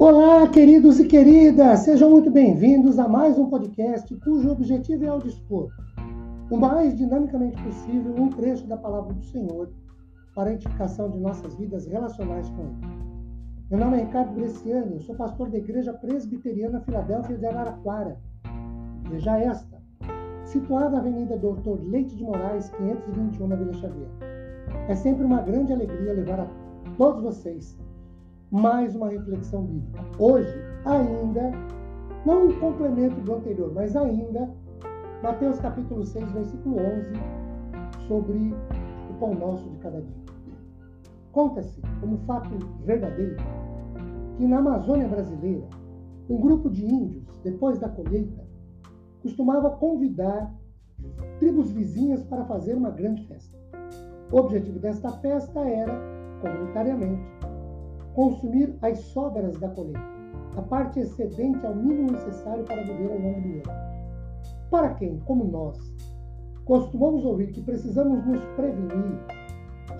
Olá, queridos e queridas! Sejam muito bem-vindos a mais um podcast cujo objetivo é ao dispor, o mais dinamicamente possível, um trecho da palavra do Senhor para a edificação de nossas vidas relacionais com Ele. Meu nome é Ricardo Bresciani, eu sou pastor da Igreja Presbiteriana Filadélfia de Araraquara. Igreja esta, situada na Avenida Doutor Leite de Moraes, 521, na Vila Xavier. É sempre uma grande alegria levar a todos vocês mais uma reflexão bíblica. Hoje, ainda, não um complemento do anterior, mas ainda, Mateus capítulo 6, versículo 11, sobre o pão nosso de cada dia. Conta-se, como fato verdadeiro, que na Amazônia brasileira, um grupo de índios, depois da colheita, costumava convidar tribos vizinhas para fazer uma grande festa. O objetivo desta festa era, comunitariamente, consumir as sobras da colheita, a parte excedente ao mínimo necessário para viver ao longo do ano. Para quem, como nós, costumamos ouvir que precisamos nos prevenir,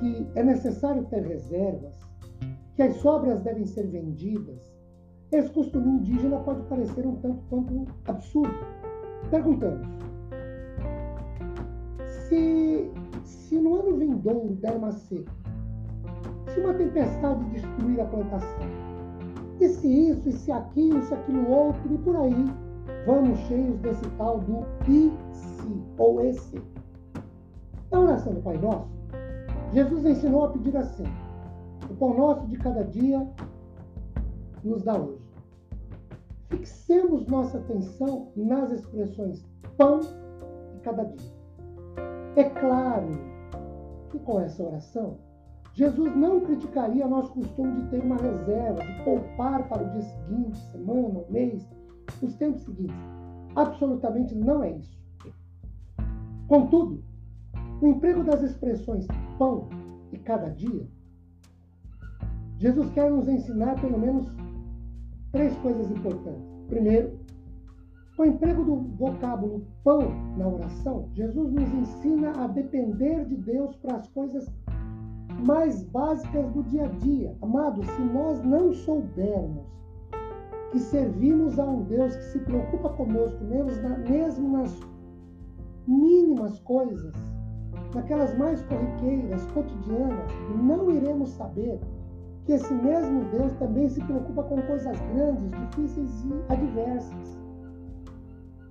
que é necessário ter reservas, que as sobras devem ser vendidas, esse costume indígena pode parecer um tanto quanto absurdo. Perguntamos: se, se no ano vindouro der uma seca, uma tempestade destruir a plantação? E se isso, e se aquilo, e se aquilo outro, e por aí vamos cheios desse tal do e se, ou esse. Na oração do Pai Nosso, Jesus ensinou a pedir assim: o pão nosso de cada dia nos dá hoje. Fixemos nossa atenção nas expressões pão de cada dia. É claro que com essa oração Jesus não criticaria nosso costume de ter uma reserva, de poupar para o dia seguinte, semana, mês, os tempos seguintes. Absolutamente não é isso. Contudo, o emprego das expressões pão e cada dia, Jesus quer nos ensinar pelo menos três coisas importantes. Primeiro, com o emprego do vocábulo pão na oração, Jesus nos ensina a depender de Deus para as coisas mais básicas do dia a dia. Amados, se nós não soubermos que servimos a um Deus que se preocupa conosco, mesmo nas mínimas coisas, naquelas mais corriqueiras, cotidianas, não iremos saber que esse mesmo Deus também se preocupa com coisas grandes, difíceis e adversas.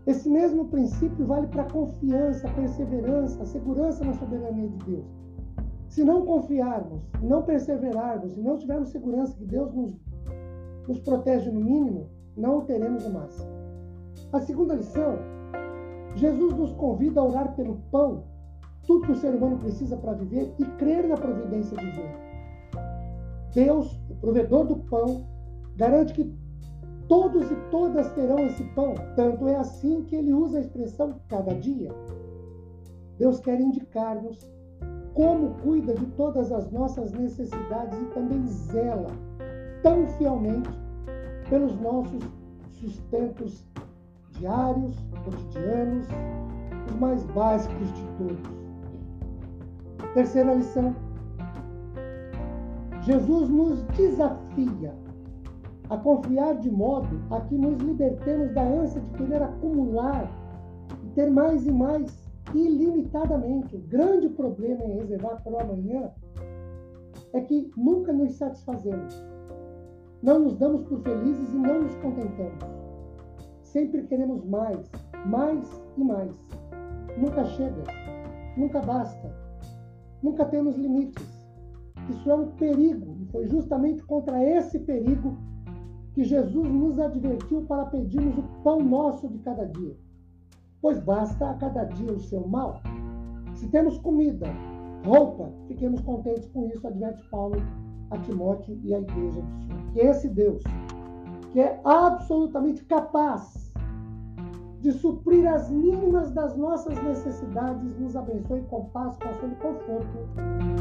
Esse mesmo princípio vale para a confiança, a perseverança, a segurança na soberania de Deus. Se não confiarmos, não perseverarmos e não tivermos segurança que Deus nos, nos protege no mínimo, não teremos o máximo. A segunda lição, Jesus nos convida a orar pelo pão, tudo que o ser humano precisa para viver e crer na providência divina. Deus, o provedor do pão, garante que todos e todas terão esse pão. Tanto é assim que ele usa a expressão cada dia. Deus quer indicar-nos como cuida de todas as nossas necessidades e também zela tão fielmente pelos nossos sustentos diários, cotidianos, os mais básicos de todos. Terceira lição. Jesus nos desafia a confiar de modo a que nos libertemos da ânsia de querer acumular e ter mais e mais ilimitadamente. O grande problema em reservar para o amanhã é que nunca nos satisfazemos. Não nos damos por felizes e não nos contentamos. Sempre queremos mais, mais e mais. Nunca chega, nunca basta, nunca temos limites. Isso é um perigo e foi justamente contra esse perigo que Jesus nos advertiu para pedirmos o pão nosso de cada dia pois basta a cada dia o seu mal. Se temos comida, roupa, fiquemos contentes com isso, adverte Paulo a Timóteo e a igreja do Senhor. Que esse Deus, que é absolutamente capaz de suprir as mínimas das nossas necessidades, nos abençoe com paz, consolo e conforto